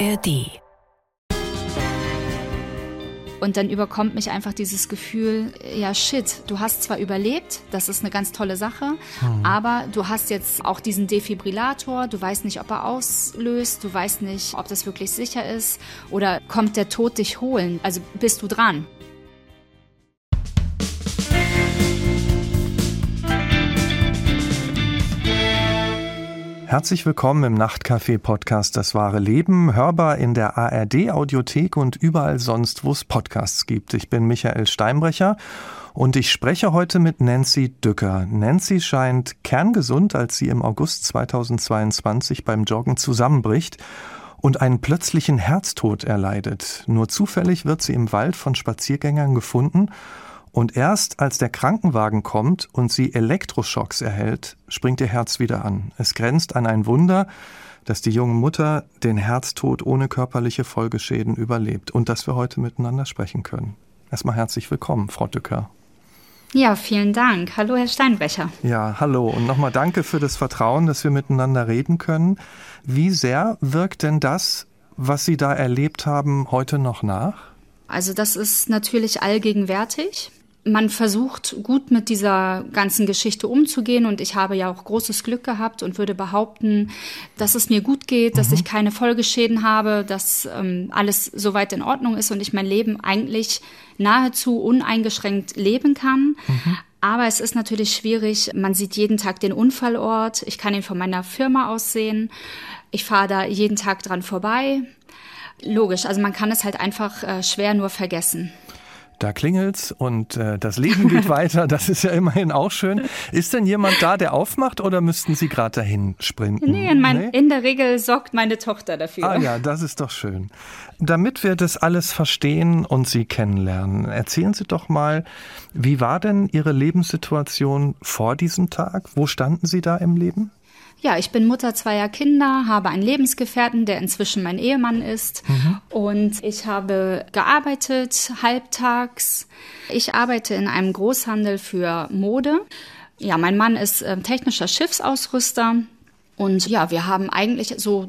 ARD. Und dann überkommt mich einfach dieses Gefühl, ja shit, du hast zwar überlebt, das ist eine ganz tolle Sache, mhm. aber du hast jetzt auch diesen Defibrillator, du weißt nicht, ob er auslöst, du weißt nicht, ob das wirklich sicher ist oder kommt der Tod dich holen, also bist du dran. Herzlich willkommen im Nachtcafé-Podcast Das wahre Leben, hörbar in der ARD-Audiothek und überall sonst, wo es Podcasts gibt. Ich bin Michael Steinbrecher und ich spreche heute mit Nancy Dücker. Nancy scheint kerngesund, als sie im August 2022 beim Joggen zusammenbricht und einen plötzlichen Herztod erleidet. Nur zufällig wird sie im Wald von Spaziergängern gefunden und erst als der Krankenwagen kommt und sie Elektroschocks erhält, springt ihr Herz wieder an. Es grenzt an ein Wunder, dass die junge Mutter den Herztod ohne körperliche Folgeschäden überlebt und dass wir heute miteinander sprechen können. Erstmal herzlich willkommen, Frau Dücker. Ja, vielen Dank. Hallo, Herr Steinbrecher. Ja, hallo und nochmal danke für das Vertrauen, dass wir miteinander reden können. Wie sehr wirkt denn das, was Sie da erlebt haben, heute noch nach? Also das ist natürlich allgegenwärtig man versucht gut mit dieser ganzen Geschichte umzugehen und ich habe ja auch großes Glück gehabt und würde behaupten, dass es mir gut geht, dass mhm. ich keine Folgeschäden habe, dass ähm, alles soweit in Ordnung ist und ich mein Leben eigentlich nahezu uneingeschränkt leben kann. Mhm. Aber es ist natürlich schwierig. Man sieht jeden Tag den Unfallort. Ich kann ihn von meiner Firma aus sehen. Ich fahre da jeden Tag dran vorbei. Logisch, also man kann es halt einfach äh, schwer nur vergessen. Da klingelt's und äh, das Leben geht weiter. Das ist ja immerhin auch schön. Ist denn jemand da, der aufmacht oder müssten Sie gerade dahin sprinten? Nee, in, mein, nee? in der Regel sorgt meine Tochter dafür. Ah ja, das ist doch schön. Damit wir das alles verstehen und Sie kennenlernen, erzählen Sie doch mal, wie war denn Ihre Lebenssituation vor diesem Tag? Wo standen Sie da im Leben? Ja, ich bin Mutter zweier Kinder, habe einen Lebensgefährten, der inzwischen mein Ehemann ist. Mhm. Und ich habe gearbeitet halbtags. Ich arbeite in einem Großhandel für Mode. Ja, mein Mann ist äh, technischer Schiffsausrüster. Und ja, wir haben eigentlich so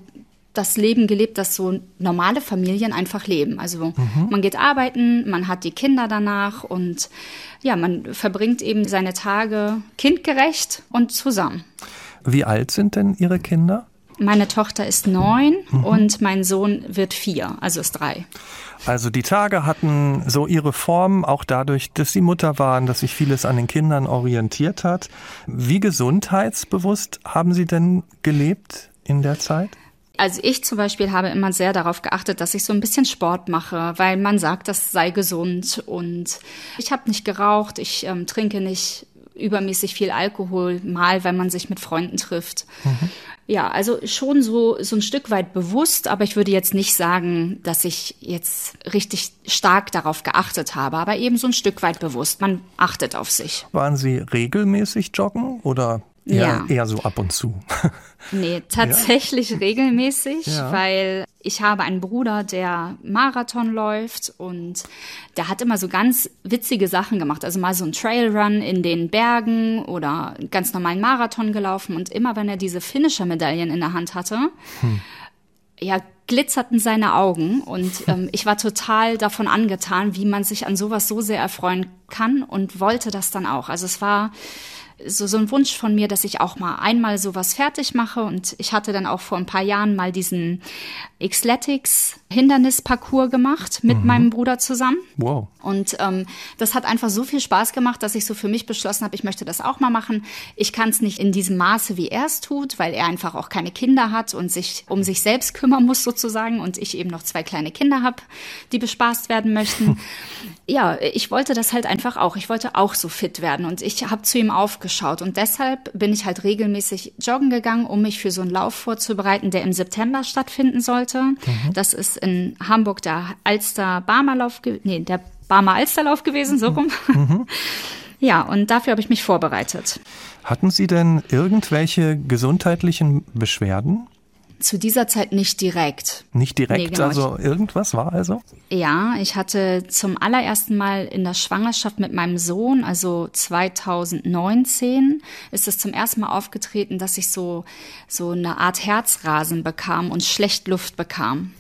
das Leben gelebt, das so normale Familien einfach leben. Also mhm. man geht arbeiten, man hat die Kinder danach und ja, man verbringt eben seine Tage kindgerecht und zusammen. Wie alt sind denn Ihre Kinder? Meine Tochter ist neun mhm. und mein Sohn wird vier, also ist drei. Also die Tage hatten so ihre Form, auch dadurch, dass sie Mutter waren, dass sich vieles an den Kindern orientiert hat. Wie gesundheitsbewusst haben Sie denn gelebt in der Zeit? Also ich zum Beispiel habe immer sehr darauf geachtet, dass ich so ein bisschen Sport mache, weil man sagt, das sei gesund. Und ich habe nicht geraucht, ich ähm, trinke nicht übermäßig viel Alkohol, mal, wenn man sich mit Freunden trifft. Mhm. Ja, also schon so, so ein Stück weit bewusst, aber ich würde jetzt nicht sagen, dass ich jetzt richtig stark darauf geachtet habe, aber eben so ein Stück weit bewusst. Man achtet auf sich. Waren Sie regelmäßig joggen oder Eher, ja. eher so ab und zu. Nee, tatsächlich ja. regelmäßig, ja. weil ich habe einen Bruder, der Marathon läuft und der hat immer so ganz witzige Sachen gemacht. Also mal so ein Trailrun in den Bergen oder ganz normalen Marathon gelaufen und immer wenn er diese Finisher-Medaillen in der Hand hatte, hm. ja, glitzerten seine Augen und ähm, ich war total davon angetan, wie man sich an sowas so sehr erfreuen kann und wollte das dann auch. Also es war so, so ein Wunsch von mir, dass ich auch mal einmal sowas fertig mache. Und ich hatte dann auch vor ein paar Jahren mal diesen Xletics Hindernisparcours gemacht mit mhm. meinem Bruder zusammen. Wow. Und ähm, das hat einfach so viel Spaß gemacht, dass ich so für mich beschlossen habe, ich möchte das auch mal machen. Ich kann es nicht in diesem Maße, wie er es tut, weil er einfach auch keine Kinder hat und sich um sich selbst kümmern muss sozusagen und ich eben noch zwei kleine Kinder habe, die bespaßt werden möchten. ja, ich wollte das halt einfach auch. Ich wollte auch so fit werden und ich habe zu ihm aufgeschaut und deshalb bin ich halt regelmäßig joggen gegangen, um mich für so einen Lauf vorzubereiten, der im September stattfinden sollte. Mhm. Das ist in Hamburg der Alster-Barmer-Lauf, nee, der Barmer-Alsterlauf gewesen, so rum. Mhm. Ja, und dafür habe ich mich vorbereitet. Hatten Sie denn irgendwelche gesundheitlichen Beschwerden? Zu dieser Zeit nicht direkt. Nicht direkt, nee, genau. also irgendwas war also? Ja, ich hatte zum allerersten Mal in der Schwangerschaft mit meinem Sohn, also 2019, ist es zum ersten Mal aufgetreten, dass ich so, so eine Art Herzrasen bekam und schlecht Luft bekam.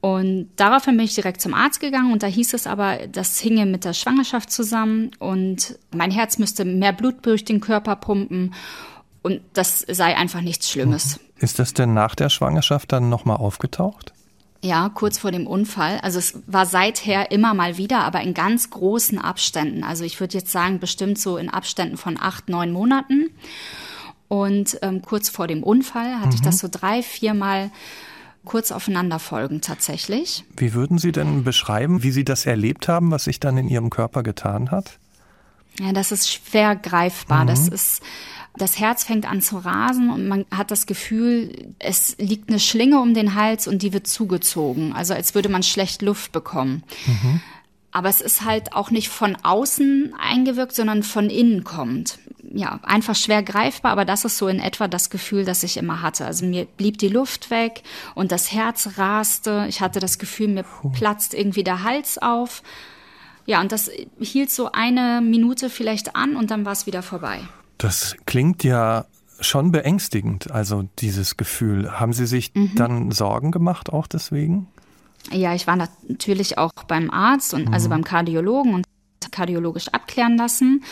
Und daraufhin bin ich direkt zum Arzt gegangen und da hieß es aber, das hinge mit der Schwangerschaft zusammen und mein Herz müsste mehr Blut durch den Körper pumpen und das sei einfach nichts Schlimmes. Ist das denn nach der Schwangerschaft dann nochmal aufgetaucht? Ja, kurz vor dem Unfall. Also es war seither immer mal wieder, aber in ganz großen Abständen. Also ich würde jetzt sagen, bestimmt so in Abständen von acht, neun Monaten. Und ähm, kurz vor dem Unfall hatte mhm. ich das so drei, viermal kurz aufeinander folgen tatsächlich. Wie würden Sie denn beschreiben, wie Sie das erlebt haben, was sich dann in Ihrem Körper getan hat? Ja, das ist schwer greifbar. Mhm. Das ist das Herz fängt an zu rasen und man hat das Gefühl, es liegt eine Schlinge um den Hals und die wird zugezogen. Also als würde man schlecht Luft bekommen. Mhm. Aber es ist halt auch nicht von außen eingewirkt, sondern von innen kommt. Ja, einfach schwer greifbar, aber das ist so in etwa das Gefühl, das ich immer hatte. Also mir blieb die Luft weg und das Herz raste. Ich hatte das Gefühl, mir platzt irgendwie der Hals auf. Ja, und das hielt so eine Minute vielleicht an und dann war es wieder vorbei. Das klingt ja schon beängstigend, also dieses Gefühl. Haben Sie sich mhm. dann Sorgen gemacht auch deswegen? Ja, ich war natürlich auch beim Arzt und also mhm. also beim Kardiologen und kardiologisch abklären lassen.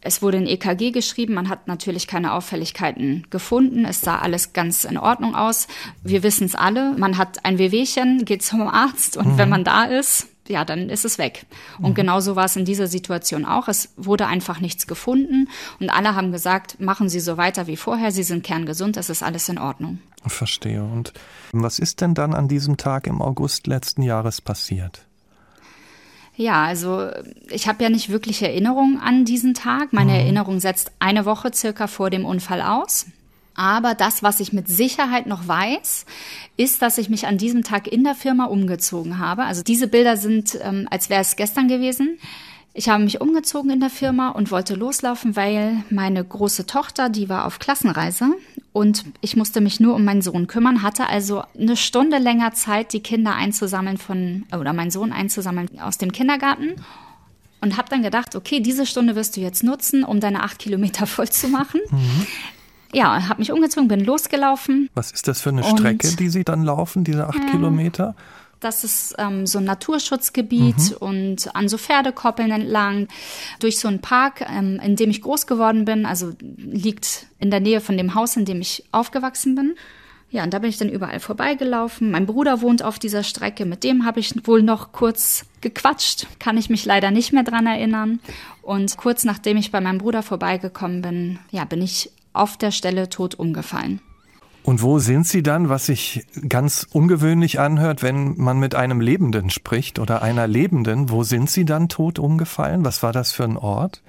Es wurde ein EKG geschrieben, man hat natürlich keine Auffälligkeiten gefunden. Es sah alles ganz in Ordnung aus. Wir wissen es alle. Man hat ein Wehwehchen, geht zum Arzt und mhm. wenn man da ist, ja, dann ist es weg. Und mhm. genauso war es in dieser Situation auch. Es wurde einfach nichts gefunden und alle haben gesagt, machen Sie so weiter wie vorher, Sie sind kerngesund, es ist alles in Ordnung. Verstehe. Und was ist denn dann an diesem Tag im August letzten Jahres passiert? Ja, also ich habe ja nicht wirklich Erinnerung an diesen Tag. Meine mhm. Erinnerung setzt eine Woche circa vor dem Unfall aus. Aber das, was ich mit Sicherheit noch weiß, ist, dass ich mich an diesem Tag in der Firma umgezogen habe. Also diese Bilder sind, ähm, als wäre es gestern gewesen. Ich habe mich umgezogen in der Firma und wollte loslaufen, weil meine große Tochter, die war auf Klassenreise und ich musste mich nur um meinen Sohn kümmern, hatte also eine Stunde länger Zeit, die Kinder einzusammeln von, oder meinen Sohn einzusammeln aus dem Kindergarten und habe dann gedacht, okay, diese Stunde wirst du jetzt nutzen, um deine acht Kilometer voll zu machen. Mhm ja, habe mich umgezogen, bin losgelaufen. Was ist das für eine Strecke, die Sie dann laufen, diese acht äh, Kilometer? Das ist ähm, so ein Naturschutzgebiet mhm. und an so Pferdekoppeln entlang, durch so einen Park, ähm, in dem ich groß geworden bin, also liegt in der Nähe von dem Haus, in dem ich aufgewachsen bin. Ja, und da bin ich dann überall vorbeigelaufen. Mein Bruder wohnt auf dieser Strecke, mit dem habe ich wohl noch kurz gequatscht, kann ich mich leider nicht mehr dran erinnern. Und kurz nachdem ich bei meinem Bruder vorbeigekommen bin, ja, bin ich auf der Stelle tot umgefallen. Und wo sind Sie dann, was sich ganz ungewöhnlich anhört, wenn man mit einem Lebenden spricht oder einer Lebenden? Wo sind Sie dann tot umgefallen? Was war das für ein Ort?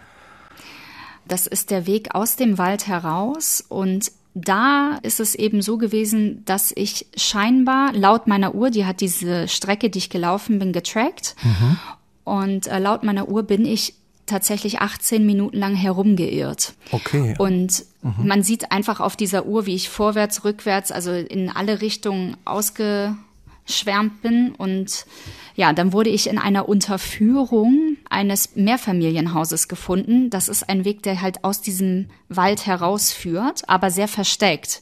Das ist der Weg aus dem Wald heraus und da ist es eben so gewesen, dass ich scheinbar laut meiner Uhr, die hat diese Strecke, die ich gelaufen bin, getrackt. Mhm. Und äh, laut meiner Uhr bin ich tatsächlich 18 Minuten lang herumgeirrt. Okay. Und mhm. man sieht einfach auf dieser Uhr, wie ich vorwärts, rückwärts, also in alle Richtungen ausgeschwärmt bin. Und ja, dann wurde ich in einer Unterführung eines Mehrfamilienhauses gefunden. Das ist ein Weg, der halt aus diesem Wald herausführt, aber sehr versteckt.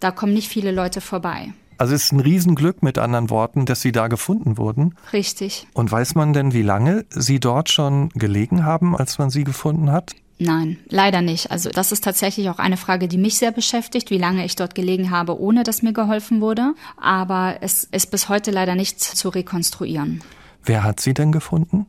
Da kommen nicht viele Leute vorbei. Also es ist ein Riesenglück mit anderen Worten, dass Sie da gefunden wurden. Richtig. Und weiß man denn, wie lange Sie dort schon gelegen haben, als man Sie gefunden hat? Nein, leider nicht. Also das ist tatsächlich auch eine Frage, die mich sehr beschäftigt, wie lange ich dort gelegen habe, ohne dass mir geholfen wurde. Aber es ist bis heute leider nicht zu rekonstruieren. Wer hat Sie denn gefunden?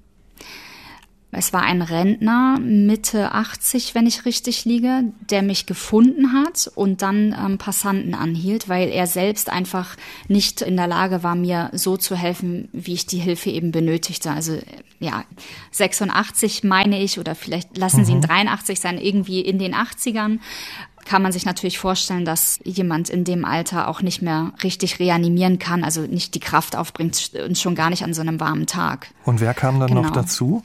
Es war ein Rentner, Mitte 80, wenn ich richtig liege, der mich gefunden hat und dann ähm, Passanten anhielt, weil er selbst einfach nicht in der Lage war, mir so zu helfen, wie ich die Hilfe eben benötigte. Also ja, 86 meine ich, oder vielleicht lassen mhm. Sie ihn 83 sein, irgendwie in den 80ern kann man sich natürlich vorstellen, dass jemand in dem Alter auch nicht mehr richtig reanimieren kann, also nicht die Kraft aufbringt und schon gar nicht an so einem warmen Tag. Und wer kam dann genau. noch dazu?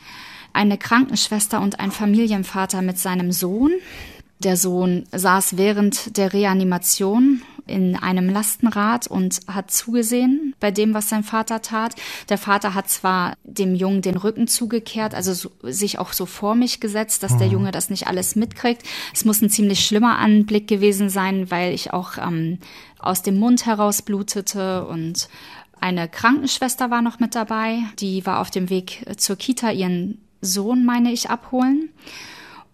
Eine Krankenschwester und ein Familienvater mit seinem Sohn. Der Sohn saß während der Reanimation in einem Lastenrad und hat zugesehen bei dem, was sein Vater tat. Der Vater hat zwar dem Jungen den Rücken zugekehrt, also so, sich auch so vor mich gesetzt, dass mhm. der Junge das nicht alles mitkriegt. Es muss ein ziemlich schlimmer Anblick gewesen sein, weil ich auch ähm, aus dem Mund heraus blutete und Eine Krankenschwester war noch mit dabei, die war auf dem Weg zur Kita ihren Sohn, meine ich, abholen.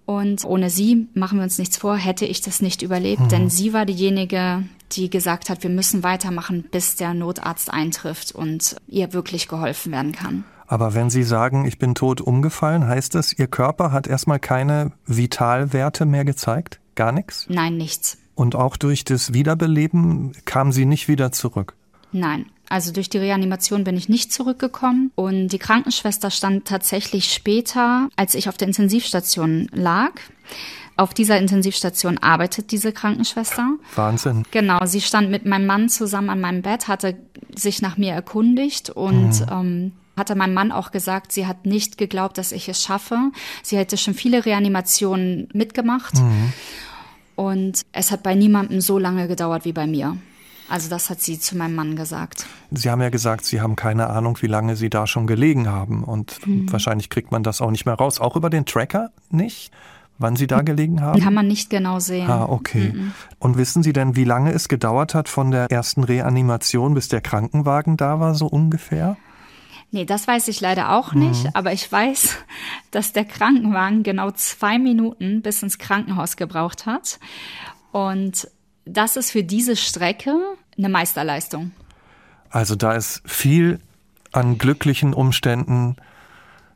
Und ohne sie, machen wir uns nichts vor, hätte ich das nicht überlebt, mhm. denn sie war diejenige, die gesagt hat, wir müssen weitermachen, bis der Notarzt eintrifft und ihr wirklich geholfen werden kann. Aber wenn Sie sagen, ich bin tot umgefallen, heißt das, Ihr Körper hat erstmal keine Vitalwerte mehr gezeigt? Gar nichts? Nein, nichts. Und auch durch das Wiederbeleben kam sie nicht wieder zurück? Nein. Also durch die Reanimation bin ich nicht zurückgekommen und die Krankenschwester stand tatsächlich später, als ich auf der Intensivstation lag. Auf dieser Intensivstation arbeitet diese Krankenschwester. Wahnsinn. Genau, sie stand mit meinem Mann zusammen an meinem Bett, hatte sich nach mir erkundigt und mhm. ähm, hatte mein Mann auch gesagt, sie hat nicht geglaubt, dass ich es schaffe. Sie hätte schon viele Reanimationen mitgemacht. Mhm. Und es hat bei niemandem so lange gedauert wie bei mir. Also das hat sie zu meinem Mann gesagt. Sie haben ja gesagt, Sie haben keine Ahnung, wie lange Sie da schon gelegen haben. Und mhm. wahrscheinlich kriegt man das auch nicht mehr raus. Auch über den Tracker nicht? Wann Sie da gelegen haben? Kann man nicht genau sehen. Ah, okay. Mhm. Und wissen Sie denn, wie lange es gedauert hat von der ersten Reanimation, bis der Krankenwagen da war, so ungefähr? Nee, das weiß ich leider auch nicht, mhm. aber ich weiß, dass der Krankenwagen genau zwei Minuten bis ins Krankenhaus gebraucht hat. Und das ist für diese Strecke eine Meisterleistung. Also da ist viel an glücklichen Umständen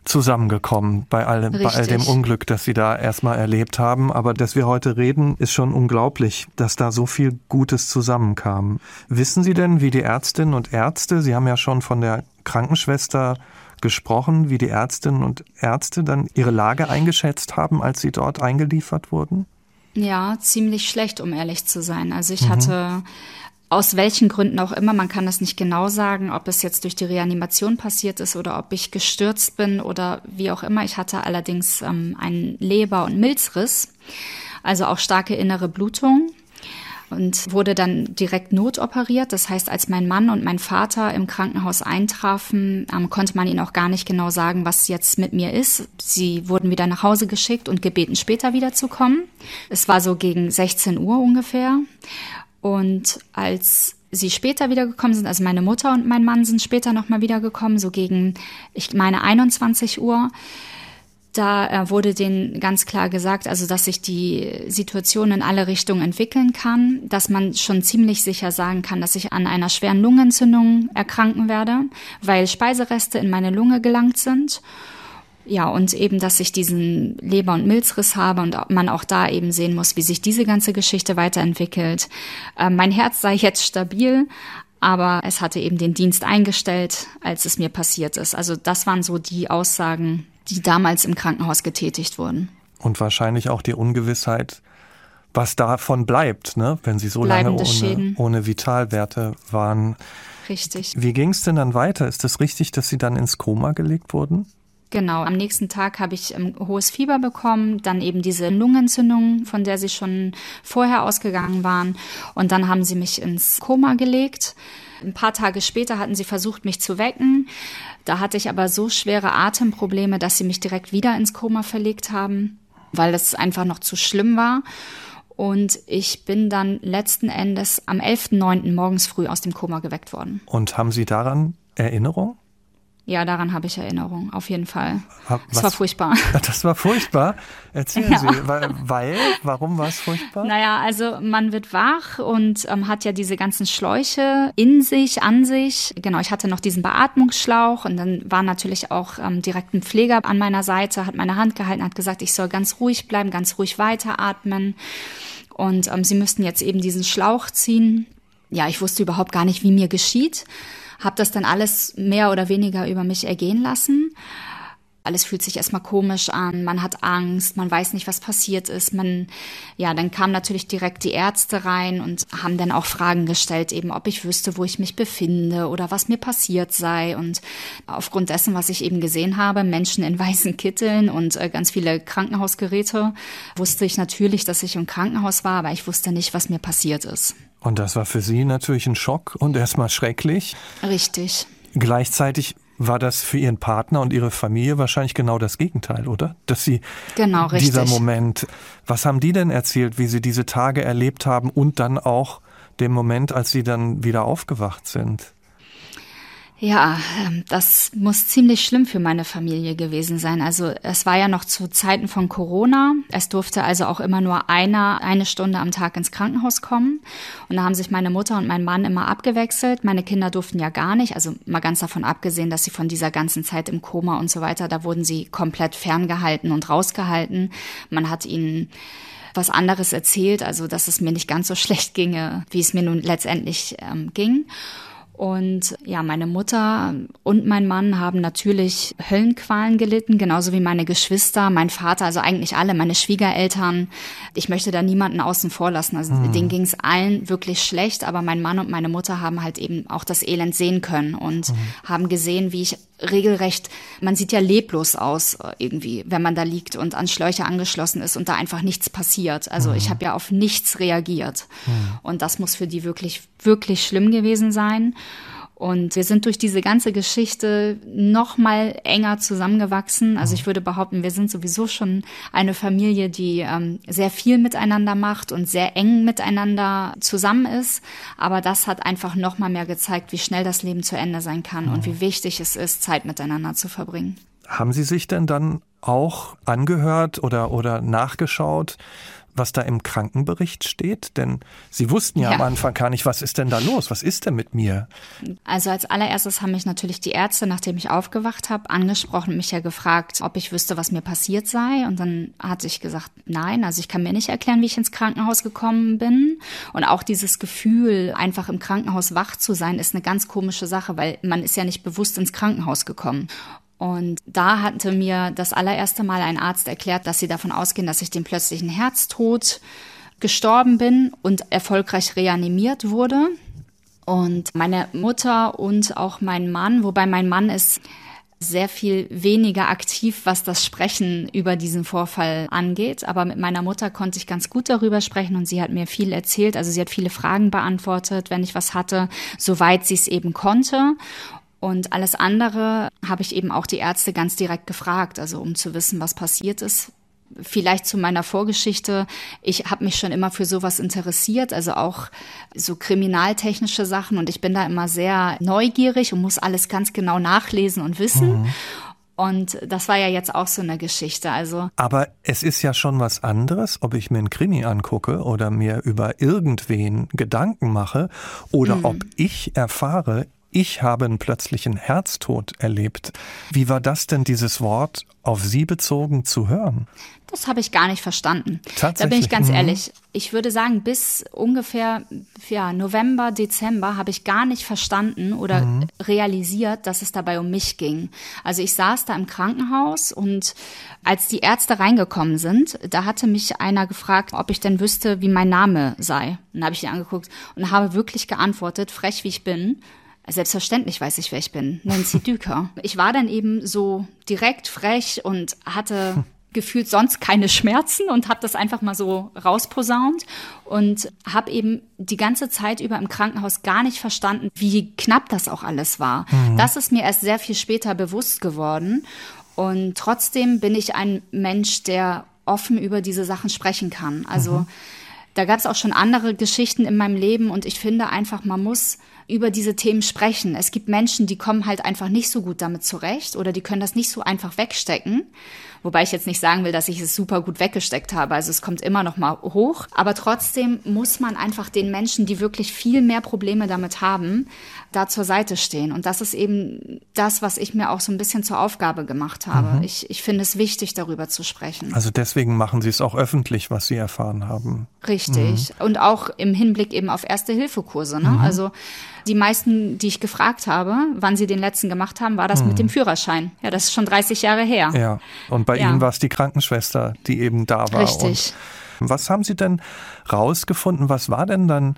zusammengekommen bei all, bei all dem Unglück, das Sie da erstmal erlebt haben. Aber dass wir heute reden, ist schon unglaublich, dass da so viel Gutes zusammenkam. Wissen Sie denn, wie die Ärztinnen und Ärzte, Sie haben ja schon von der Krankenschwester gesprochen, wie die Ärztinnen und Ärzte dann ihre Lage eingeschätzt haben, als sie dort eingeliefert wurden? Ja, ziemlich schlecht, um ehrlich zu sein. Also ich mhm. hatte aus welchen Gründen auch immer, man kann das nicht genau sagen, ob es jetzt durch die Reanimation passiert ist oder ob ich gestürzt bin oder wie auch immer. Ich hatte allerdings ähm, einen Leber- und Milzriss, also auch starke innere Blutung und wurde dann direkt notoperiert. Das heißt, als mein Mann und mein Vater im Krankenhaus eintrafen, ähm, konnte man ihnen auch gar nicht genau sagen, was jetzt mit mir ist. Sie wurden wieder nach Hause geschickt und gebeten, später wiederzukommen. Es war so gegen 16 Uhr ungefähr. Und als sie später wiedergekommen sind, also meine Mutter und mein Mann sind später nochmal wiedergekommen, so gegen, ich meine, 21 Uhr, da äh, wurde denen ganz klar gesagt, also dass sich die Situation in alle Richtungen entwickeln kann, dass man schon ziemlich sicher sagen kann, dass ich an einer schweren Lungenentzündung erkranken werde, weil Speisereste in meine Lunge gelangt sind. Ja, und eben, dass ich diesen Leber- und Milzriss habe und man auch da eben sehen muss, wie sich diese ganze Geschichte weiterentwickelt. Äh, mein Herz sei jetzt stabil, aber es hatte eben den Dienst eingestellt, als es mir passiert ist. Also das waren so die Aussagen, die damals im Krankenhaus getätigt wurden. Und wahrscheinlich auch die Ungewissheit, was davon bleibt, ne? wenn sie so Bleibende lange ohne, ohne Vitalwerte waren. Richtig. Wie ging es denn dann weiter? Ist es das richtig, dass sie dann ins Koma gelegt wurden? Genau, am nächsten Tag habe ich ähm, hohes Fieber bekommen, dann eben diese Lungenentzündung, von der sie schon vorher ausgegangen waren. Und dann haben sie mich ins Koma gelegt. Ein paar Tage später hatten sie versucht, mich zu wecken. Da hatte ich aber so schwere Atemprobleme, dass sie mich direkt wieder ins Koma verlegt haben, weil das einfach noch zu schlimm war. Und ich bin dann letzten Endes am 11.09. morgens früh aus dem Koma geweckt worden. Und haben Sie daran Erinnerung? Ja, daran habe ich Erinnerung, auf jeden Fall. Was? Das war furchtbar. Das war furchtbar? Erzählen ja. Sie, weil, warum war es furchtbar? Naja, also man wird wach und ähm, hat ja diese ganzen Schläuche in sich, an sich. Genau, ich hatte noch diesen Beatmungsschlauch und dann war natürlich auch ähm, direkt ein Pfleger an meiner Seite, hat meine Hand gehalten, hat gesagt, ich soll ganz ruhig bleiben, ganz ruhig weiteratmen. Und ähm, sie müssten jetzt eben diesen Schlauch ziehen. Ja, ich wusste überhaupt gar nicht, wie mir geschieht habe das dann alles mehr oder weniger über mich ergehen lassen. Alles fühlt sich erstmal komisch an, man hat Angst, man weiß nicht, was passiert ist. Man, ja, dann kamen natürlich direkt die Ärzte rein und haben dann auch Fragen gestellt, eben ob ich wüsste, wo ich mich befinde oder was mir passiert sei. Und aufgrund dessen, was ich eben gesehen habe, Menschen in weißen Kitteln und äh, ganz viele Krankenhausgeräte, wusste ich natürlich, dass ich im Krankenhaus war, aber ich wusste nicht, was mir passiert ist. Und das war für Sie natürlich ein Schock und erstmal schrecklich. Richtig. Gleichzeitig war das für Ihren Partner und Ihre Familie wahrscheinlich genau das Gegenteil, oder? Dass Sie genau, richtig. dieser Moment, was haben die denn erzählt, wie Sie diese Tage erlebt haben und dann auch den Moment, als Sie dann wieder aufgewacht sind? Ja, ähm, das muss ziemlich schlimm für meine Familie gewesen sein. Also es war ja noch zu Zeiten von Corona. Es durfte also auch immer nur einer eine Stunde am Tag ins Krankenhaus kommen. Und da haben sich meine Mutter und mein Mann immer abgewechselt. Meine Kinder durften ja gar nicht. Also mal ganz davon abgesehen, dass sie von dieser ganzen Zeit im Koma und so weiter, da wurden sie komplett ferngehalten und rausgehalten. Man hat ihnen was anderes erzählt, also dass es mir nicht ganz so schlecht ginge, wie es mir nun letztendlich ähm, ging. Und ja, meine Mutter und mein Mann haben natürlich Höllenqualen gelitten, genauso wie meine Geschwister, mein Vater, also eigentlich alle, meine Schwiegereltern. Ich möchte da niemanden außen vor lassen. Also mhm. denen ging es allen wirklich schlecht, aber mein Mann und meine Mutter haben halt eben auch das Elend sehen können und mhm. haben gesehen, wie ich regelrecht, man sieht ja leblos aus äh, irgendwie, wenn man da liegt und an Schläuche angeschlossen ist und da einfach nichts passiert. Also mhm. ich habe ja auf nichts reagiert. Mhm. Und das muss für die wirklich, wirklich schlimm gewesen sein. Und wir sind durch diese ganze Geschichte noch mal enger zusammengewachsen. Also ich würde behaupten, wir sind sowieso schon eine Familie, die ähm, sehr viel miteinander macht und sehr eng miteinander zusammen ist. Aber das hat einfach noch mal mehr gezeigt, wie schnell das Leben zu Ende sein kann und wie wichtig es ist, Zeit miteinander zu verbringen. Haben Sie sich denn dann auch angehört oder, oder nachgeschaut, was da im Krankenbericht steht? Denn Sie wussten ja, ja, am Anfang gar nicht, was ist denn da los? Was ist denn mit mir? Also als allererstes haben mich natürlich die Ärzte, nachdem ich aufgewacht habe, angesprochen und mich ja gefragt, ob ich wüsste, was mir passiert sei. Und dann hatte ich gesagt, nein, also ich kann mir nicht erklären, wie ich ins Krankenhaus gekommen bin. Und auch dieses Gefühl, einfach im Krankenhaus wach zu sein, ist eine ganz komische Sache, weil man ist ja nicht bewusst ins Krankenhaus gekommen. Und da hatte mir das allererste Mal ein Arzt erklärt, dass sie davon ausgehen, dass ich den plötzlichen Herztod gestorben bin und erfolgreich reanimiert wurde. Und meine Mutter und auch mein Mann, wobei mein Mann ist sehr viel weniger aktiv, was das Sprechen über diesen Vorfall angeht. Aber mit meiner Mutter konnte ich ganz gut darüber sprechen und sie hat mir viel erzählt. Also sie hat viele Fragen beantwortet, wenn ich was hatte, soweit sie es eben konnte. Und alles andere habe ich eben auch die Ärzte ganz direkt gefragt, also um zu wissen, was passiert ist. Vielleicht zu meiner Vorgeschichte. Ich habe mich schon immer für sowas interessiert, also auch so kriminaltechnische Sachen. Und ich bin da immer sehr neugierig und muss alles ganz genau nachlesen und wissen. Mhm. Und das war ja jetzt auch so eine Geschichte. Also. Aber es ist ja schon was anderes, ob ich mir einen Krimi angucke oder mir über irgendwen Gedanken mache oder mhm. ob ich erfahre, ich habe einen plötzlichen Herztod erlebt. Wie war das denn, dieses Wort auf Sie bezogen zu hören? Das habe ich gar nicht verstanden. Tatsächlich. Da bin ich ganz mhm. ehrlich. Ich würde sagen, bis ungefähr ja, November, Dezember habe ich gar nicht verstanden oder mhm. realisiert, dass es dabei um mich ging. Also ich saß da im Krankenhaus und als die Ärzte reingekommen sind, da hatte mich einer gefragt, ob ich denn wüsste, wie mein Name sei. Und da habe ich ihn angeguckt und habe wirklich geantwortet, frech wie ich bin, Selbstverständlich weiß ich, wer ich bin. Nancy Düker. Ich war dann eben so direkt frech und hatte gefühlt sonst keine Schmerzen und habe das einfach mal so rausposaunt und habe eben die ganze Zeit über im Krankenhaus gar nicht verstanden, wie knapp das auch alles war. Mhm. Das ist mir erst sehr viel später bewusst geworden und trotzdem bin ich ein Mensch, der offen über diese Sachen sprechen kann. Also mhm. da gab es auch schon andere Geschichten in meinem Leben und ich finde einfach, man muss über diese Themen sprechen. Es gibt Menschen, die kommen halt einfach nicht so gut damit zurecht oder die können das nicht so einfach wegstecken. Wobei ich jetzt nicht sagen will, dass ich es super gut weggesteckt habe. Also es kommt immer noch mal hoch. Aber trotzdem muss man einfach den Menschen, die wirklich viel mehr Probleme damit haben, da zur Seite stehen. Und das ist eben das, was ich mir auch so ein bisschen zur Aufgabe gemacht habe. Mhm. Ich, ich finde es wichtig, darüber zu sprechen. Also deswegen machen Sie es auch öffentlich, was Sie erfahren haben. Richtig. Mhm. Und auch im Hinblick eben auf Erste-Hilfe-Kurse. Ne? Mhm. Also die meisten, die ich gefragt habe, wann sie den letzten gemacht haben, war das hm. mit dem Führerschein. Ja, das ist schon 30 Jahre her. Ja, und bei ja. Ihnen war es die Krankenschwester, die eben da war. Richtig. Und was haben Sie denn rausgefunden? Was war denn dann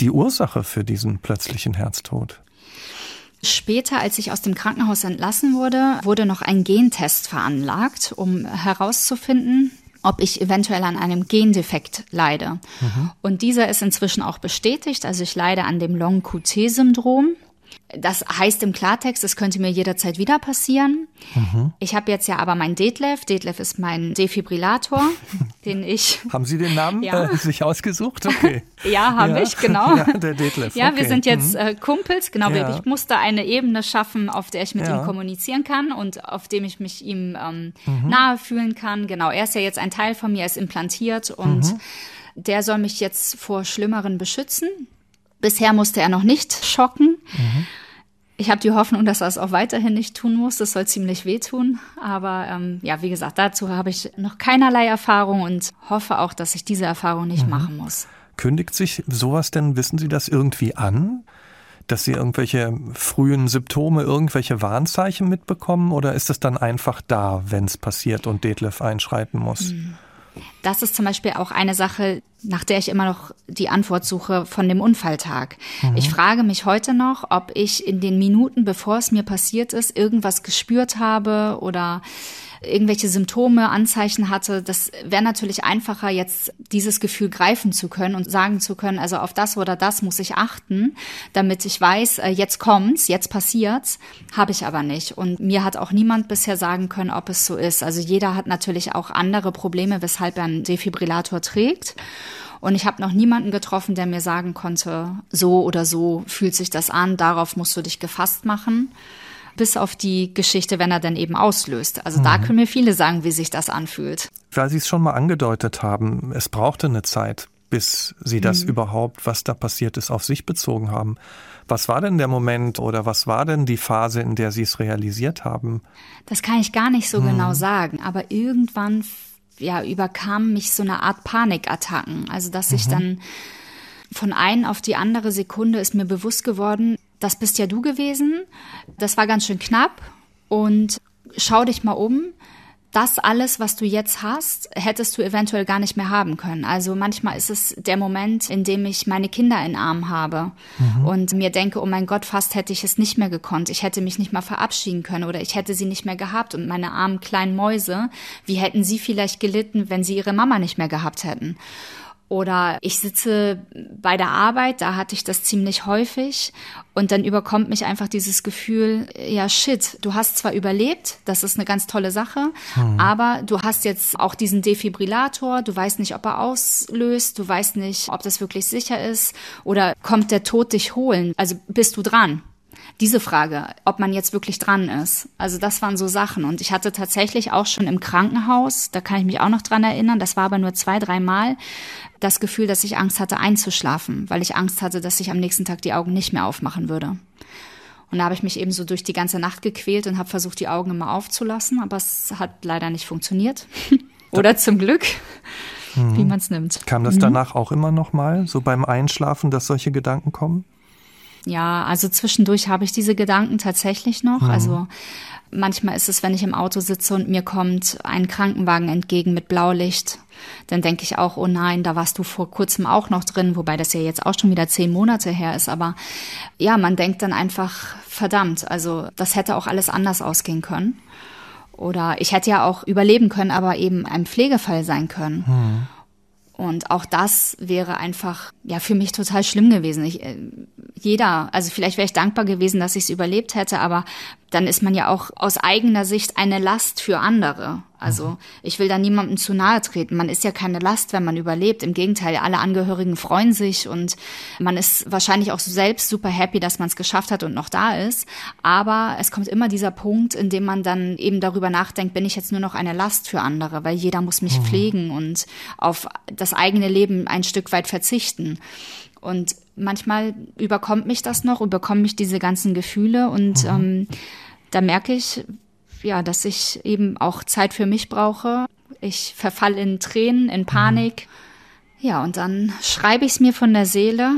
die Ursache für diesen plötzlichen Herztod? Später, als ich aus dem Krankenhaus entlassen wurde, wurde noch ein Gentest veranlagt, um herauszufinden, ob ich eventuell an einem Gendefekt leide. Mhm. Und dieser ist inzwischen auch bestätigt. Also ich leide an dem Long-QT-Syndrom. Das heißt im Klartext, es könnte mir jederzeit wieder passieren. Mhm. Ich habe jetzt ja aber meinen Detlef. Detlef ist mein Defibrillator, den ich. Haben Sie den Namen ja. äh, sich ausgesucht? Okay. ja, habe ja. ich, genau. Ja, der Detlef. Ja, okay. wir sind jetzt mhm. äh, Kumpels. Genau, ja. ich musste eine Ebene schaffen, auf der ich mit ihm kommunizieren kann und auf dem ich mich ihm ähm, mhm. nahe fühlen kann. Genau, er ist ja jetzt ein Teil von mir, er ist implantiert und mhm. der soll mich jetzt vor Schlimmeren beschützen. Bisher musste er noch nicht schocken. Mhm. Ich habe die Hoffnung, dass er es auch weiterhin nicht tun muss. Das soll ziemlich wehtun. Aber ähm, ja, wie gesagt, dazu habe ich noch keinerlei Erfahrung und hoffe auch, dass ich diese Erfahrung nicht mhm. machen muss. Kündigt sich sowas denn, wissen Sie das irgendwie an? Dass Sie irgendwelche frühen Symptome, irgendwelche Warnzeichen mitbekommen? Oder ist es dann einfach da, wenn es passiert und Detlef einschreiten muss? Mhm. Das ist zum Beispiel auch eine Sache, nach der ich immer noch die Antwort suche von dem Unfalltag. Mhm. Ich frage mich heute noch, ob ich in den Minuten, bevor es mir passiert ist, irgendwas gespürt habe oder irgendwelche Symptome, Anzeichen hatte, das wäre natürlich einfacher, jetzt dieses Gefühl greifen zu können und sagen zu können, also auf das oder das muss ich achten, damit ich weiß, äh, jetzt kommt's, jetzt passiert's, habe ich aber nicht. Und mir hat auch niemand bisher sagen können, ob es so ist. Also jeder hat natürlich auch andere Probleme, weshalb er einen Defibrillator trägt. Und ich habe noch niemanden getroffen, der mir sagen konnte, so oder so fühlt sich das an, darauf musst du dich gefasst machen bis auf die Geschichte, wenn er dann eben auslöst. Also mhm. da können mir viele sagen, wie sich das anfühlt. Weil Sie es schon mal angedeutet haben, es brauchte eine Zeit, bis Sie das mhm. überhaupt, was da passiert ist, auf sich bezogen haben. Was war denn der Moment oder was war denn die Phase, in der Sie es realisiert haben? Das kann ich gar nicht so mhm. genau sagen, aber irgendwann ja, überkam mich so eine Art Panikattacken. Also, dass ich mhm. dann von ein auf die andere Sekunde ist mir bewusst geworden, das bist ja du gewesen. Das war ganz schön knapp. Und schau dich mal um. Das alles, was du jetzt hast, hättest du eventuell gar nicht mehr haben können. Also manchmal ist es der Moment, in dem ich meine Kinder in Arm habe mhm. und mir denke, oh mein Gott, fast hätte ich es nicht mehr gekonnt. Ich hätte mich nicht mal verabschieden können oder ich hätte sie nicht mehr gehabt. Und meine armen kleinen Mäuse, wie hätten sie vielleicht gelitten, wenn sie ihre Mama nicht mehr gehabt hätten? Oder ich sitze bei der Arbeit, da hatte ich das ziemlich häufig. Und dann überkommt mich einfach dieses Gefühl, ja, shit, du hast zwar überlebt, das ist eine ganz tolle Sache, hm. aber du hast jetzt auch diesen Defibrillator, du weißt nicht, ob er auslöst, du weißt nicht, ob das wirklich sicher ist oder kommt der Tod dich holen? Also bist du dran? Diese Frage, ob man jetzt wirklich dran ist. Also das waren so Sachen. Und ich hatte tatsächlich auch schon im Krankenhaus, da kann ich mich auch noch dran erinnern, das war aber nur zwei, dreimal, das Gefühl, dass ich Angst hatte einzuschlafen, weil ich Angst hatte, dass ich am nächsten Tag die Augen nicht mehr aufmachen würde. Und da habe ich mich eben so durch die ganze Nacht gequält und habe versucht, die Augen immer aufzulassen, aber es hat leider nicht funktioniert. Oder zum Glück, mhm. wie man es nimmt. Kam das mhm. danach auch immer noch mal, so beim Einschlafen, dass solche Gedanken kommen? Ja, also zwischendurch habe ich diese Gedanken tatsächlich noch. Mhm. Also manchmal ist es, wenn ich im Auto sitze und mir kommt ein Krankenwagen entgegen mit Blaulicht, dann denke ich auch, oh nein, da warst du vor kurzem auch noch drin, wobei das ja jetzt auch schon wieder zehn Monate her ist. Aber ja, man denkt dann einfach, verdammt, also das hätte auch alles anders ausgehen können. Oder ich hätte ja auch überleben können, aber eben ein Pflegefall sein können. Mhm. Und auch das wäre einfach ja für mich total schlimm gewesen. Ich, äh, jeder, also vielleicht wäre ich dankbar gewesen, dass ich es überlebt hätte, aber dann ist man ja auch aus eigener Sicht eine Last für andere. Also mhm. ich will da niemandem zu nahe treten. Man ist ja keine Last, wenn man überlebt. Im Gegenteil, alle Angehörigen freuen sich und man ist wahrscheinlich auch selbst super happy, dass man es geschafft hat und noch da ist. Aber es kommt immer dieser Punkt, in dem man dann eben darüber nachdenkt, bin ich jetzt nur noch eine Last für andere, weil jeder muss mich mhm. pflegen und auf das eigene Leben ein Stück weit verzichten. Und manchmal überkommt mich das noch, überkommen mich diese ganzen Gefühle und mhm. ähm, da merke ich, ja, dass ich eben auch Zeit für mich brauche. Ich verfall in Tränen, in Panik. Mhm. Ja, und dann schreibe ich es mir von der Seele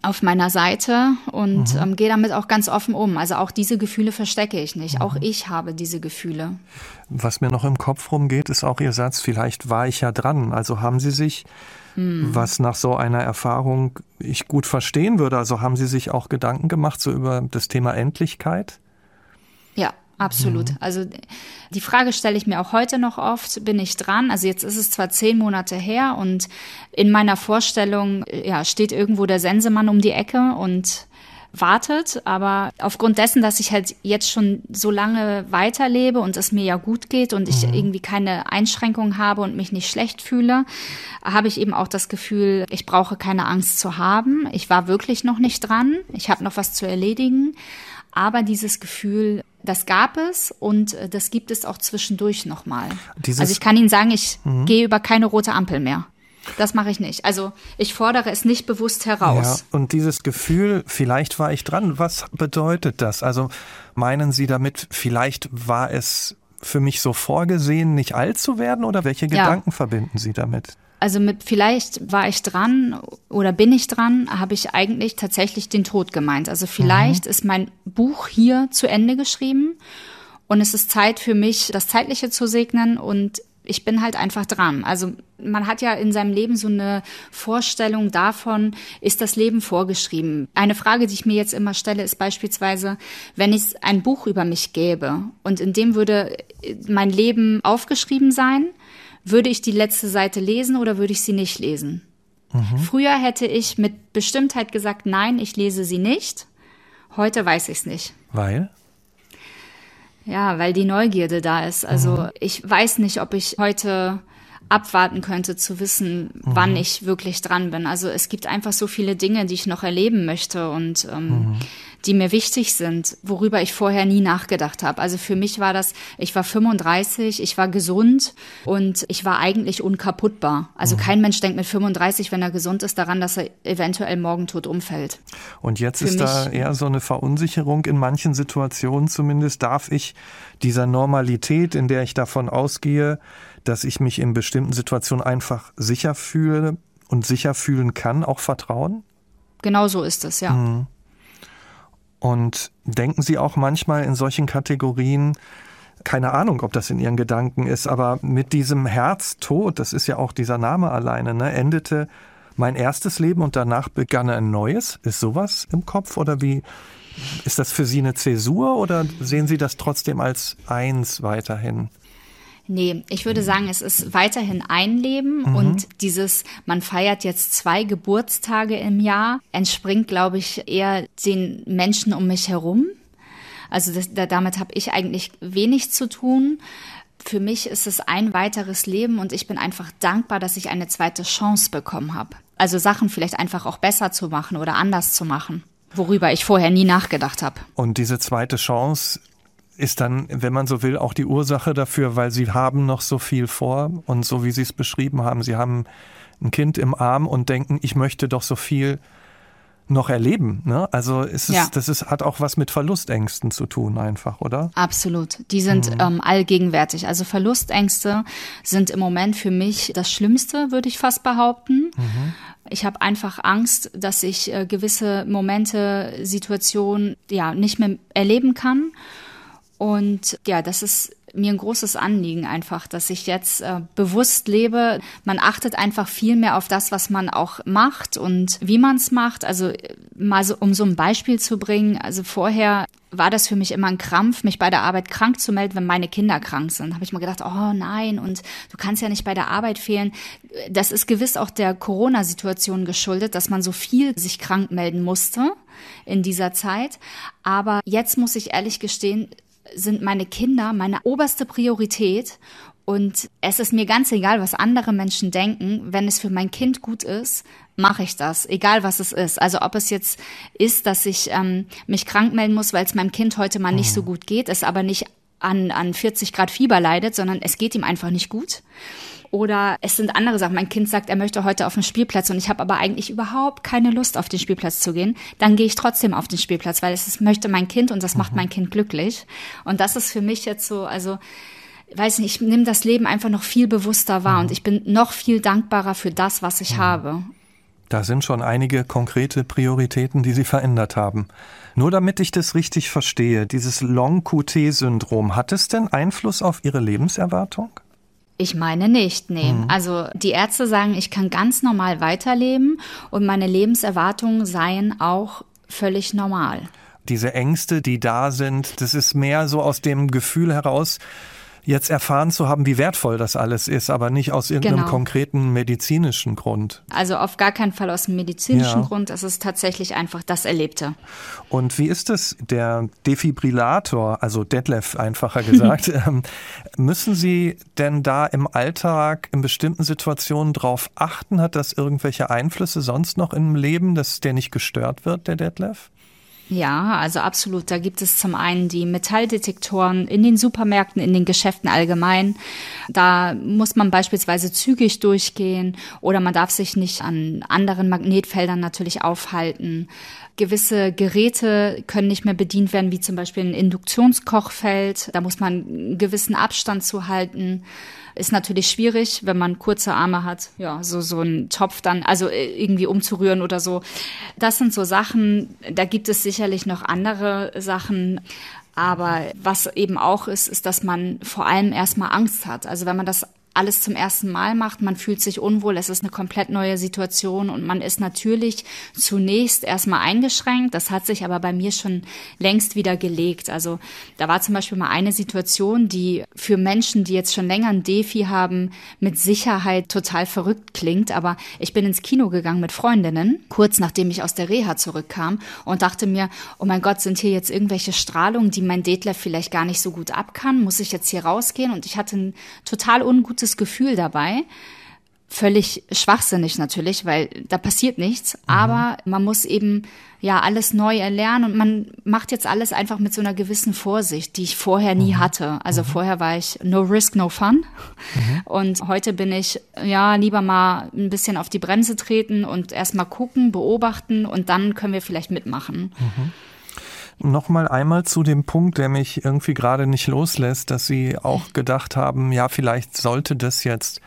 auf meiner Seite und mhm. ähm, gehe damit auch ganz offen um. Also auch diese Gefühle verstecke ich nicht. Mhm. Auch ich habe diese Gefühle. Was mir noch im Kopf rumgeht, ist auch Ihr Satz, vielleicht war ich ja dran. Also haben Sie sich, mhm. was nach so einer Erfahrung ich gut verstehen würde, also haben Sie sich auch Gedanken gemacht so über das Thema Endlichkeit? Ja, absolut. Mhm. Also die Frage stelle ich mir auch heute noch oft, bin ich dran? Also jetzt ist es zwar zehn Monate her und in meiner Vorstellung ja, steht irgendwo der Sensemann um die Ecke und wartet. Aber aufgrund dessen, dass ich halt jetzt schon so lange weiterlebe und es mir ja gut geht und ich mhm. irgendwie keine Einschränkungen habe und mich nicht schlecht fühle, habe ich eben auch das Gefühl, ich brauche keine Angst zu haben. Ich war wirklich noch nicht dran. Ich habe noch was zu erledigen. Aber dieses Gefühl, das gab es und äh, das gibt es auch zwischendurch nochmal. Also ich kann Ihnen sagen, ich mhm. gehe über keine rote Ampel mehr. Das mache ich nicht. Also ich fordere es nicht bewusst heraus. Ja, und dieses Gefühl, vielleicht war ich dran, was bedeutet das? Also meinen Sie damit, vielleicht war es für mich so vorgesehen, nicht alt zu werden oder welche ja. Gedanken verbinden Sie damit? Also mit vielleicht war ich dran oder bin ich dran, habe ich eigentlich tatsächlich den Tod gemeint. Also vielleicht mhm. ist mein Buch hier zu Ende geschrieben und es ist Zeit für mich, das Zeitliche zu segnen und ich bin halt einfach dran. Also man hat ja in seinem Leben so eine Vorstellung davon, ist das Leben vorgeschrieben. Eine Frage, die ich mir jetzt immer stelle, ist beispielsweise, wenn es ein Buch über mich gäbe und in dem würde mein Leben aufgeschrieben sein, würde ich die letzte Seite lesen oder würde ich sie nicht lesen? Mhm. Früher hätte ich mit Bestimmtheit gesagt, nein, ich lese sie nicht. Heute weiß ich es nicht. Weil? Ja, weil die Neugierde da ist. Also mhm. ich weiß nicht, ob ich heute abwarten könnte, zu wissen, mhm. wann ich wirklich dran bin. Also es gibt einfach so viele Dinge, die ich noch erleben möchte und ähm, mhm. Die mir wichtig sind, worüber ich vorher nie nachgedacht habe. Also für mich war das, ich war 35, ich war gesund und ich war eigentlich unkaputtbar. Also mhm. kein Mensch denkt mit 35, wenn er gesund ist, daran, dass er eventuell morgen tot umfällt. Und jetzt für ist da eher so eine Verunsicherung in manchen Situationen zumindest. Darf ich dieser Normalität, in der ich davon ausgehe, dass ich mich in bestimmten Situationen einfach sicher fühle und sicher fühlen kann, auch vertrauen? Genau so ist es, ja. Mhm. Und denken Sie auch manchmal in solchen Kategorien, keine Ahnung, ob das in Ihren Gedanken ist, aber mit diesem Herztod, das ist ja auch dieser Name alleine, ne, endete mein erstes Leben und danach begann ein neues. Ist sowas im Kopf oder wie ist das für Sie eine Zäsur oder sehen Sie das trotzdem als eins weiterhin? Nee, ich würde sagen, es ist weiterhin ein Leben mhm. und dieses, man feiert jetzt zwei Geburtstage im Jahr, entspringt, glaube ich, eher den Menschen um mich herum. Also das, da, damit habe ich eigentlich wenig zu tun. Für mich ist es ein weiteres Leben und ich bin einfach dankbar, dass ich eine zweite Chance bekommen habe. Also Sachen vielleicht einfach auch besser zu machen oder anders zu machen worüber ich vorher nie nachgedacht habe. Und diese zweite Chance ist dann, wenn man so will, auch die Ursache dafür, weil sie haben noch so viel vor und so wie Sie es beschrieben haben, sie haben ein Kind im Arm und denken, ich möchte doch so viel noch erleben. Ne? Also es ist, ja. das ist, hat auch was mit Verlustängsten zu tun, einfach, oder? Absolut. Die sind mhm. ähm, allgegenwärtig. Also Verlustängste sind im Moment für mich das Schlimmste, würde ich fast behaupten. Mhm. Ich habe einfach Angst, dass ich äh, gewisse Momente, Situationen ja nicht mehr erleben kann. Und ja, das ist mir ein großes Anliegen einfach, dass ich jetzt äh, bewusst lebe. Man achtet einfach viel mehr auf das, was man auch macht und wie man es macht. Also mal so, um so ein Beispiel zu bringen. Also vorher war das für mich immer ein Krampf, mich bei der Arbeit krank zu melden, wenn meine Kinder krank sind. Habe ich mal gedacht, oh nein, und du kannst ja nicht bei der Arbeit fehlen. Das ist gewiss auch der Corona-Situation geschuldet, dass man so viel sich krank melden musste in dieser Zeit. Aber jetzt muss ich ehrlich gestehen, sind meine Kinder meine oberste Priorität und es ist mir ganz egal, was andere Menschen denken. Wenn es für mein Kind gut ist, mache ich das, egal was es ist. Also ob es jetzt ist, dass ich ähm, mich krank melden muss, weil es meinem Kind heute mal nicht so mhm. gut geht, es aber nicht an, an 40 Grad Fieber leidet, sondern es geht ihm einfach nicht gut. Oder es sind andere Sachen. Mein Kind sagt, er möchte heute auf den Spielplatz und ich habe aber eigentlich überhaupt keine Lust, auf den Spielplatz zu gehen. Dann gehe ich trotzdem auf den Spielplatz, weil es möchte mein Kind und das macht mhm. mein Kind glücklich. Und das ist für mich jetzt so, also weiß nicht, ich nehme das Leben einfach noch viel bewusster wahr mhm. und ich bin noch viel dankbarer für das, was ich mhm. habe. Da sind schon einige konkrete Prioritäten, die Sie verändert haben. Nur damit ich das richtig verstehe, dieses Long-QT-Syndrom, hat es denn Einfluss auf Ihre Lebenserwartung? Ich meine nicht, nee. Mhm. Also die Ärzte sagen, ich kann ganz normal weiterleben und meine Lebenserwartungen seien auch völlig normal. Diese Ängste, die da sind, das ist mehr so aus dem Gefühl heraus, jetzt erfahren zu haben, wie wertvoll das alles ist, aber nicht aus irgendeinem genau. konkreten medizinischen Grund. Also auf gar keinen Fall aus dem medizinischen ja. Grund. Es ist tatsächlich einfach das Erlebte. Und wie ist es, der Defibrillator, also Detlef einfacher gesagt, ähm, müssen Sie denn da im Alltag in bestimmten Situationen drauf achten? Hat das irgendwelche Einflüsse sonst noch im Leben, dass der nicht gestört wird, der Detlef? Ja, also absolut. Da gibt es zum einen die Metalldetektoren in den Supermärkten, in den Geschäften allgemein. Da muss man beispielsweise zügig durchgehen oder man darf sich nicht an anderen Magnetfeldern natürlich aufhalten. Gewisse Geräte können nicht mehr bedient werden, wie zum Beispiel ein Induktionskochfeld. Da muss man einen gewissen Abstand zu halten. Ist natürlich schwierig, wenn man kurze Arme hat, ja, so, so einen Topf dann, also äh, irgendwie umzurühren oder so. Das sind so Sachen, da gibt es sicherlich noch andere Sachen. Aber was eben auch ist, ist, dass man vor allem erstmal Angst hat. Also wenn man das alles zum ersten Mal macht. Man fühlt sich unwohl, es ist eine komplett neue Situation und man ist natürlich zunächst erstmal eingeschränkt. Das hat sich aber bei mir schon längst wieder gelegt. Also da war zum Beispiel mal eine Situation, die für Menschen, die jetzt schon länger ein Defi haben, mit Sicherheit total verrückt klingt. Aber ich bin ins Kino gegangen mit Freundinnen, kurz nachdem ich aus der Reha zurückkam und dachte mir, oh mein Gott, sind hier jetzt irgendwelche Strahlungen, die mein Detlef vielleicht gar nicht so gut ab kann? Muss ich jetzt hier rausgehen? Und ich hatte ein total ungutes gutes Gefühl dabei. Völlig schwachsinnig natürlich, weil da passiert nichts. Mhm. Aber man muss eben ja alles neu erlernen und man macht jetzt alles einfach mit so einer gewissen Vorsicht, die ich vorher nie mhm. hatte. Also mhm. vorher war ich no risk, no fun. Mhm. Und heute bin ich ja lieber mal ein bisschen auf die Bremse treten und erstmal gucken, beobachten und dann können wir vielleicht mitmachen. Mhm. Nochmal einmal zu dem Punkt, der mich irgendwie gerade nicht loslässt, dass Sie auch gedacht haben, ja, vielleicht sollte das jetzt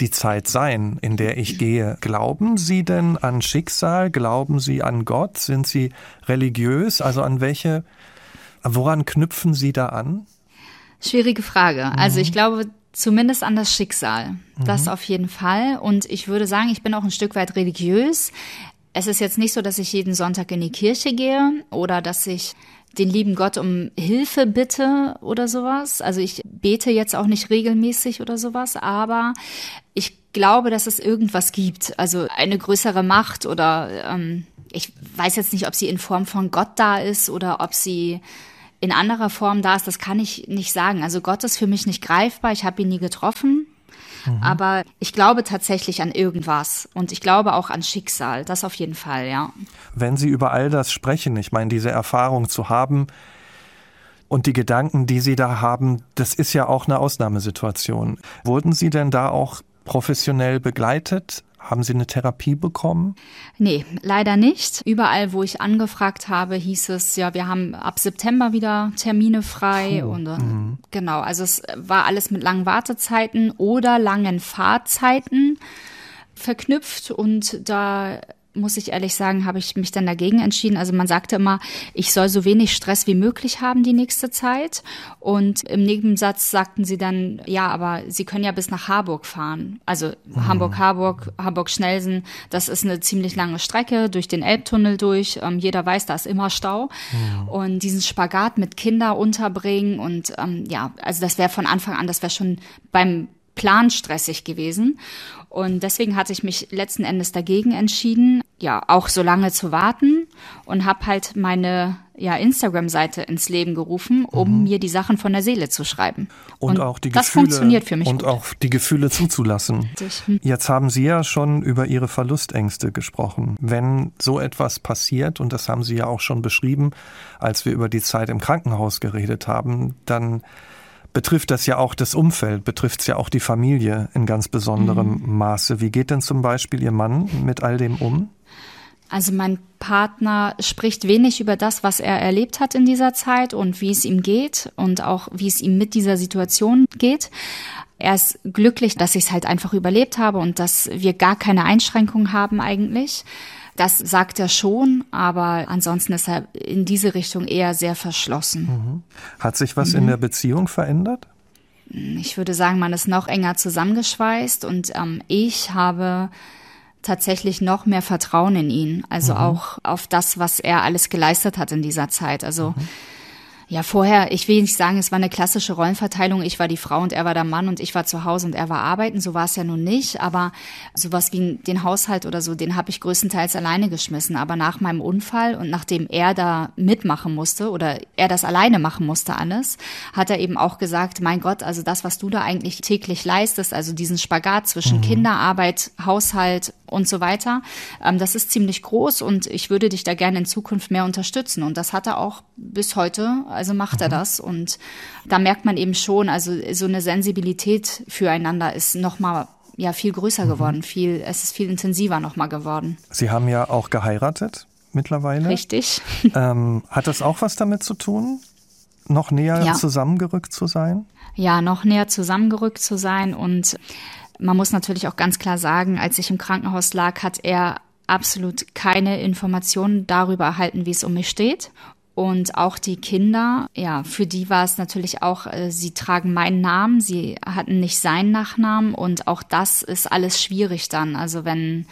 die Zeit sein, in der ich gehe. Glauben Sie denn an Schicksal? Glauben Sie an Gott? Sind Sie religiös? Also an welche, woran knüpfen Sie da an? Schwierige Frage. Also ich mhm. glaube zumindest an das Schicksal. Das mhm. auf jeden Fall. Und ich würde sagen, ich bin auch ein Stück weit religiös. Es ist jetzt nicht so, dass ich jeden Sonntag in die Kirche gehe oder dass ich den lieben Gott um Hilfe bitte oder sowas. Also ich bete jetzt auch nicht regelmäßig oder sowas, aber ich glaube, dass es irgendwas gibt. Also eine größere Macht oder ähm, ich weiß jetzt nicht, ob sie in Form von Gott da ist oder ob sie in anderer Form da ist. Das kann ich nicht sagen. Also Gott ist für mich nicht greifbar. Ich habe ihn nie getroffen. Mhm. Aber ich glaube tatsächlich an irgendwas und ich glaube auch an Schicksal. Das auf jeden Fall, ja. Wenn Sie über all das sprechen, ich meine, diese Erfahrung zu haben, und die Gedanken, die Sie da haben, das ist ja auch eine Ausnahmesituation. Wurden Sie denn da auch professionell begleitet? Haben Sie eine Therapie bekommen? Nee, leider nicht. Überall, wo ich angefragt habe, hieß es, ja, wir haben ab September wieder Termine frei. Puh. Und äh, mhm. genau, also es war alles mit langen Wartezeiten oder langen Fahrzeiten verknüpft und da muss ich ehrlich sagen, habe ich mich dann dagegen entschieden. Also man sagte immer, ich soll so wenig Stress wie möglich haben die nächste Zeit. Und im Nebensatz sagten sie dann, ja, aber Sie können ja bis nach Harburg fahren. Also mhm. Hamburg-Harburg, Hamburg-Schnelsen, das ist eine ziemlich lange Strecke durch den Elbtunnel durch. Ähm, jeder weiß, da ist immer Stau. Mhm. Und diesen Spagat mit Kinder unterbringen und ähm, ja, also das wäre von Anfang an, das wäre schon beim Plan stressig gewesen. Und deswegen hatte ich mich letzten Endes dagegen entschieden, ja, auch so lange zu warten und habe halt meine ja, Instagram-Seite ins Leben gerufen, um mhm. mir die Sachen von der Seele zu schreiben. Und, und auch die das Gefühle, funktioniert für mich. Und gut. auch die Gefühle zuzulassen. Jetzt haben Sie ja schon über Ihre Verlustängste gesprochen. Wenn so etwas passiert, und das haben Sie ja auch schon beschrieben, als wir über die Zeit im Krankenhaus geredet haben, dann betrifft das ja auch das Umfeld, betrifft es ja auch die Familie in ganz besonderem mhm. Maße. Wie geht denn zum Beispiel Ihr Mann mit all dem um? Also mein Partner spricht wenig über das, was er erlebt hat in dieser Zeit und wie es ihm geht und auch wie es ihm mit dieser Situation geht. Er ist glücklich, dass ich es halt einfach überlebt habe und dass wir gar keine Einschränkungen haben eigentlich. Das sagt er schon, aber ansonsten ist er in diese Richtung eher sehr verschlossen. Mhm. Hat sich was mhm. in der Beziehung verändert? Ich würde sagen, man ist noch enger zusammengeschweißt und ähm, ich habe tatsächlich noch mehr Vertrauen in ihn, also mhm. auch auf das, was er alles geleistet hat in dieser Zeit. Also mhm. Ja, vorher, ich will nicht sagen, es war eine klassische Rollenverteilung. Ich war die Frau und er war der Mann und ich war zu Hause und er war arbeiten. So war es ja nun nicht. Aber sowas wie den Haushalt oder so, den habe ich größtenteils alleine geschmissen. Aber nach meinem Unfall und nachdem er da mitmachen musste oder er das alleine machen musste alles, hat er eben auch gesagt, mein Gott, also das, was du da eigentlich täglich leistest, also diesen Spagat zwischen mhm. Kinderarbeit, Haushalt und so weiter, ähm, das ist ziemlich groß und ich würde dich da gerne in Zukunft mehr unterstützen. Und das hat er auch bis heute also macht er mhm. das. Und da merkt man eben schon, also so eine Sensibilität füreinander ist nochmal ja viel größer mhm. geworden, viel, es ist viel intensiver nochmal geworden. Sie haben ja auch geheiratet mittlerweile. Richtig. Ähm, hat das auch was damit zu tun, noch näher ja. zusammengerückt zu sein? Ja, noch näher zusammengerückt zu sein. Und man muss natürlich auch ganz klar sagen, als ich im Krankenhaus lag, hat er absolut keine Informationen darüber erhalten, wie es um mich steht. Und auch die Kinder, ja, für die war es natürlich auch, äh, sie tragen meinen Namen, sie hatten nicht seinen Nachnamen und auch das ist alles schwierig dann. Also wenn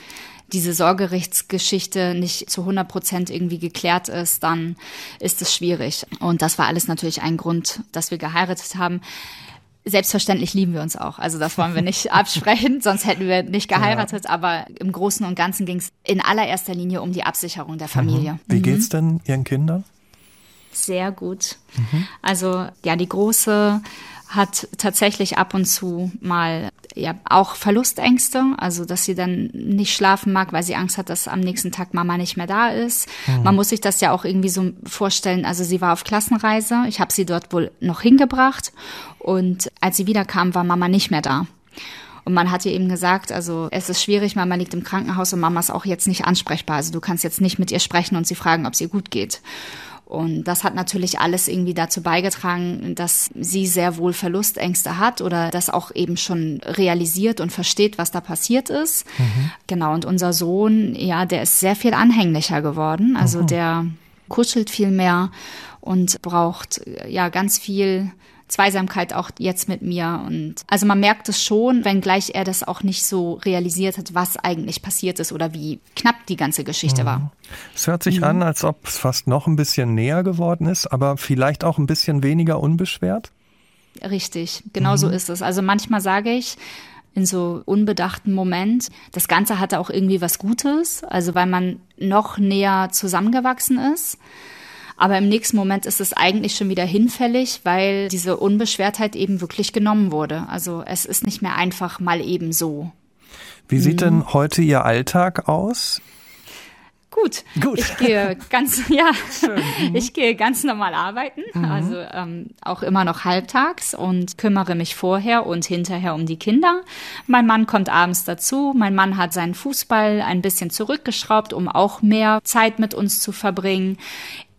diese Sorgerechtsgeschichte nicht zu 100 Prozent irgendwie geklärt ist, dann ist es schwierig. Und das war alles natürlich ein Grund, dass wir geheiratet haben. Selbstverständlich lieben wir uns auch. Also das wollen wir nicht absprechen, sonst hätten wir nicht geheiratet. Ja. Aber im Großen und Ganzen ging es in allererster Linie um die Absicherung der Familie. Mhm. Wie geht's denn Ihren Kindern? Sehr gut. Mhm. Also ja, die große hat tatsächlich ab und zu mal ja auch Verlustängste, also dass sie dann nicht schlafen mag, weil sie Angst hat, dass am nächsten Tag Mama nicht mehr da ist. Mhm. Man muss sich das ja auch irgendwie so vorstellen. Also sie war auf Klassenreise, ich habe sie dort wohl noch hingebracht und als sie wiederkam, war Mama nicht mehr da. Und man hat ihr eben gesagt, also es ist schwierig, Mama liegt im Krankenhaus und Mama ist auch jetzt nicht ansprechbar. Also du kannst jetzt nicht mit ihr sprechen und sie fragen, ob es ihr gut geht. Und das hat natürlich alles irgendwie dazu beigetragen, dass sie sehr wohl Verlustängste hat oder das auch eben schon realisiert und versteht, was da passiert ist. Mhm. Genau, und unser Sohn, ja, der ist sehr viel anhänglicher geworden. Also mhm. der kuschelt viel mehr und braucht ja ganz viel Zweisamkeit auch jetzt mit mir. Und also man merkt es schon, wenngleich er das auch nicht so realisiert hat, was eigentlich passiert ist oder wie knapp die ganze Geschichte mhm. war. Es hört sich mhm. an, als ob es fast noch ein bisschen näher geworden ist, aber vielleicht auch ein bisschen weniger unbeschwert. Richtig, genau mhm. so ist es. Also manchmal sage ich, in so unbedachten Moment. Das Ganze hatte auch irgendwie was Gutes, also weil man noch näher zusammengewachsen ist. Aber im nächsten Moment ist es eigentlich schon wieder hinfällig, weil diese Unbeschwertheit eben wirklich genommen wurde. Also es ist nicht mehr einfach mal eben so. Wie sieht mhm. denn heute Ihr Alltag aus? Gut. Gut. Ich gehe ganz, ja, mhm. ich gehe ganz normal arbeiten, mhm. also ähm, auch immer noch halbtags und kümmere mich vorher und hinterher um die Kinder. Mein Mann kommt abends dazu. Mein Mann hat seinen Fußball ein bisschen zurückgeschraubt, um auch mehr Zeit mit uns zu verbringen.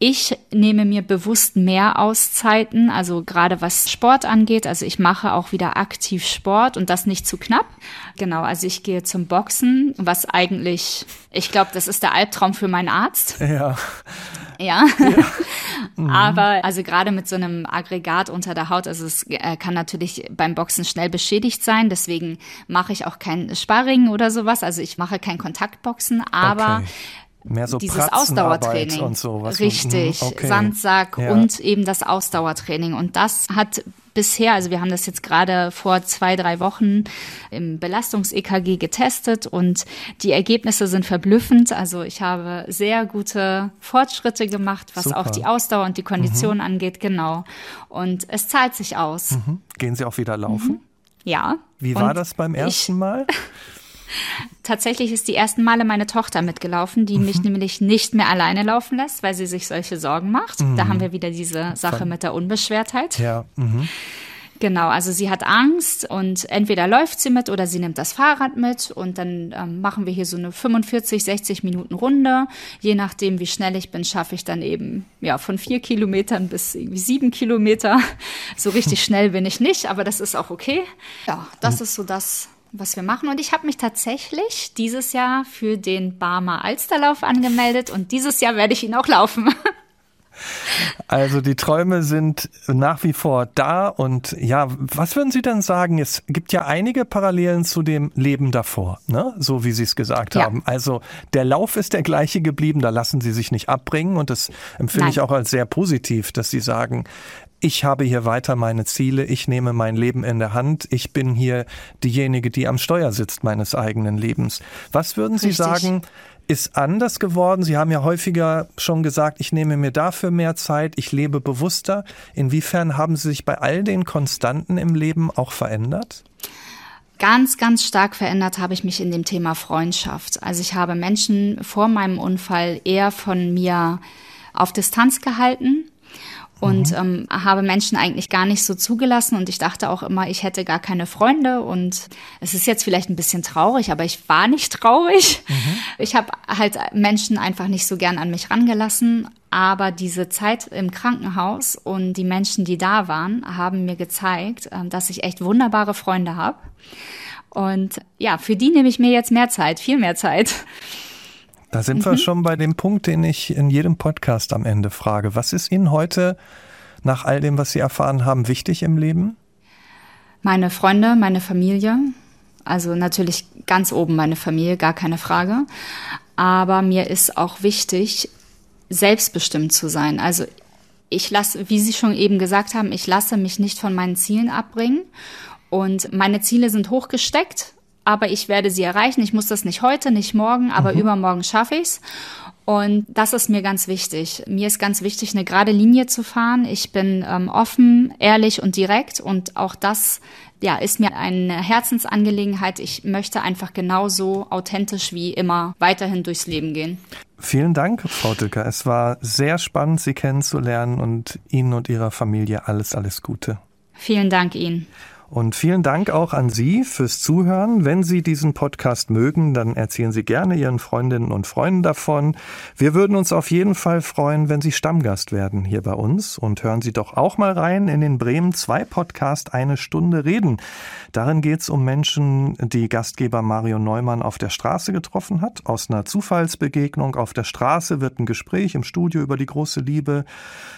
Ich nehme mir bewusst mehr Auszeiten, also gerade was Sport angeht. Also ich mache auch wieder aktiv Sport und das nicht zu knapp. Genau, also ich gehe zum Boxen, was eigentlich, ich glaube, das ist der Albtraum für meinen Arzt. Ja. Ja. ja. Mhm. Aber also gerade mit so einem Aggregat unter der Haut, also es äh, kann natürlich beim Boxen schnell beschädigt sein. Deswegen mache ich auch kein Sparring oder sowas. Also ich mache kein Kontaktboxen, aber okay Mehr so dieses Ausdauertraining. Und sowas. Richtig, mhm, okay. Sandsack ja. und eben das Ausdauertraining. Und das hat bisher, also wir haben das jetzt gerade vor zwei, drei Wochen im Belastungs-EKG getestet und die Ergebnisse sind verblüffend. Also ich habe sehr gute Fortschritte gemacht, was Super. auch die Ausdauer und die Kondition mhm. angeht, genau. Und es zahlt sich aus. Mhm. Gehen Sie auch wieder laufen? Mhm. Ja. Wie war das beim ersten Mal? Tatsächlich ist die ersten Male meine Tochter mitgelaufen, die mhm. mich nämlich nicht mehr alleine laufen lässt, weil sie sich solche Sorgen macht. Mhm. Da haben wir wieder diese Sache mit der Unbeschwertheit. Ja. Mhm. Genau, also sie hat Angst und entweder läuft sie mit oder sie nimmt das Fahrrad mit und dann ähm, machen wir hier so eine 45, 60 Minuten Runde. Je nachdem, wie schnell ich bin, schaffe ich dann eben ja von vier Kilometern bis irgendwie sieben Kilometer. So richtig schnell bin ich nicht, aber das ist auch okay. Ja, das ist so das, was wir machen. Und ich habe mich tatsächlich dieses Jahr für den Barmer Alsterlauf angemeldet und dieses Jahr werde ich ihn auch laufen. Also die Träume sind nach wie vor da und ja, was würden Sie denn sagen? Es gibt ja einige Parallelen zu dem Leben davor, ne? so wie Sie es gesagt ja. haben. Also der Lauf ist der gleiche geblieben, da lassen Sie sich nicht abbringen und das empfinde Nein. ich auch als sehr positiv, dass Sie sagen, ich habe hier weiter meine Ziele, ich nehme mein Leben in der Hand, ich bin hier diejenige, die am Steuer sitzt meines eigenen Lebens. Was würden Sie Richtig. sagen, ist anders geworden? Sie haben ja häufiger schon gesagt, ich nehme mir dafür mehr Zeit, ich lebe bewusster. Inwiefern haben Sie sich bei all den Konstanten im Leben auch verändert? Ganz, ganz stark verändert habe ich mich in dem Thema Freundschaft. Also ich habe Menschen vor meinem Unfall eher von mir auf Distanz gehalten und mhm. ähm, habe Menschen eigentlich gar nicht so zugelassen und ich dachte auch immer, ich hätte gar keine Freunde und es ist jetzt vielleicht ein bisschen traurig, aber ich war nicht traurig. Mhm. Ich habe halt Menschen einfach nicht so gern an mich rangelassen, aber diese Zeit im Krankenhaus und die Menschen, die da waren, haben mir gezeigt, äh, dass ich echt wunderbare Freunde habe. Und ja, für die nehme ich mir jetzt mehr Zeit, viel mehr Zeit. Da sind mhm. wir schon bei dem Punkt, den ich in jedem Podcast am Ende frage. Was ist Ihnen heute nach all dem, was Sie erfahren haben, wichtig im Leben? Meine Freunde, meine Familie. Also natürlich ganz oben meine Familie, gar keine Frage. Aber mir ist auch wichtig, selbstbestimmt zu sein. Also ich lasse, wie Sie schon eben gesagt haben, ich lasse mich nicht von meinen Zielen abbringen. Und meine Ziele sind hochgesteckt aber ich werde sie erreichen. Ich muss das nicht heute, nicht morgen, aber mhm. übermorgen schaffe ich's. Und das ist mir ganz wichtig. Mir ist ganz wichtig, eine gerade Linie zu fahren. Ich bin ähm, offen, ehrlich und direkt. Und auch das ja, ist mir eine Herzensangelegenheit. Ich möchte einfach genauso authentisch wie immer weiterhin durchs Leben gehen. Vielen Dank, Frau Dücker. Es war sehr spannend, Sie kennenzulernen und Ihnen und Ihrer Familie alles, alles Gute. Vielen Dank Ihnen. Und vielen Dank auch an Sie fürs Zuhören. Wenn Sie diesen Podcast mögen, dann erzählen Sie gerne Ihren Freundinnen und Freunden davon. Wir würden uns auf jeden Fall freuen, wenn Sie Stammgast werden hier bei uns. Und hören Sie doch auch mal rein in den Bremen 2 Podcast Eine Stunde Reden. Darin geht es um Menschen, die Gastgeber Mario Neumann auf der Straße getroffen hat. Aus einer Zufallsbegegnung auf der Straße wird ein Gespräch im Studio über die große Liebe,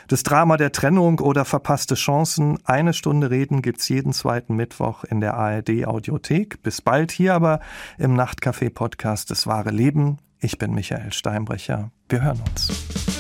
das Drama der Trennung oder verpasste Chancen. Eine Stunde Reden gibt's jeden zweiten zweiten Mittwoch in der ARD Audiothek. Bis bald hier aber im Nachtcafé Podcast Das wahre Leben. Ich bin Michael Steinbrecher. Wir hören uns.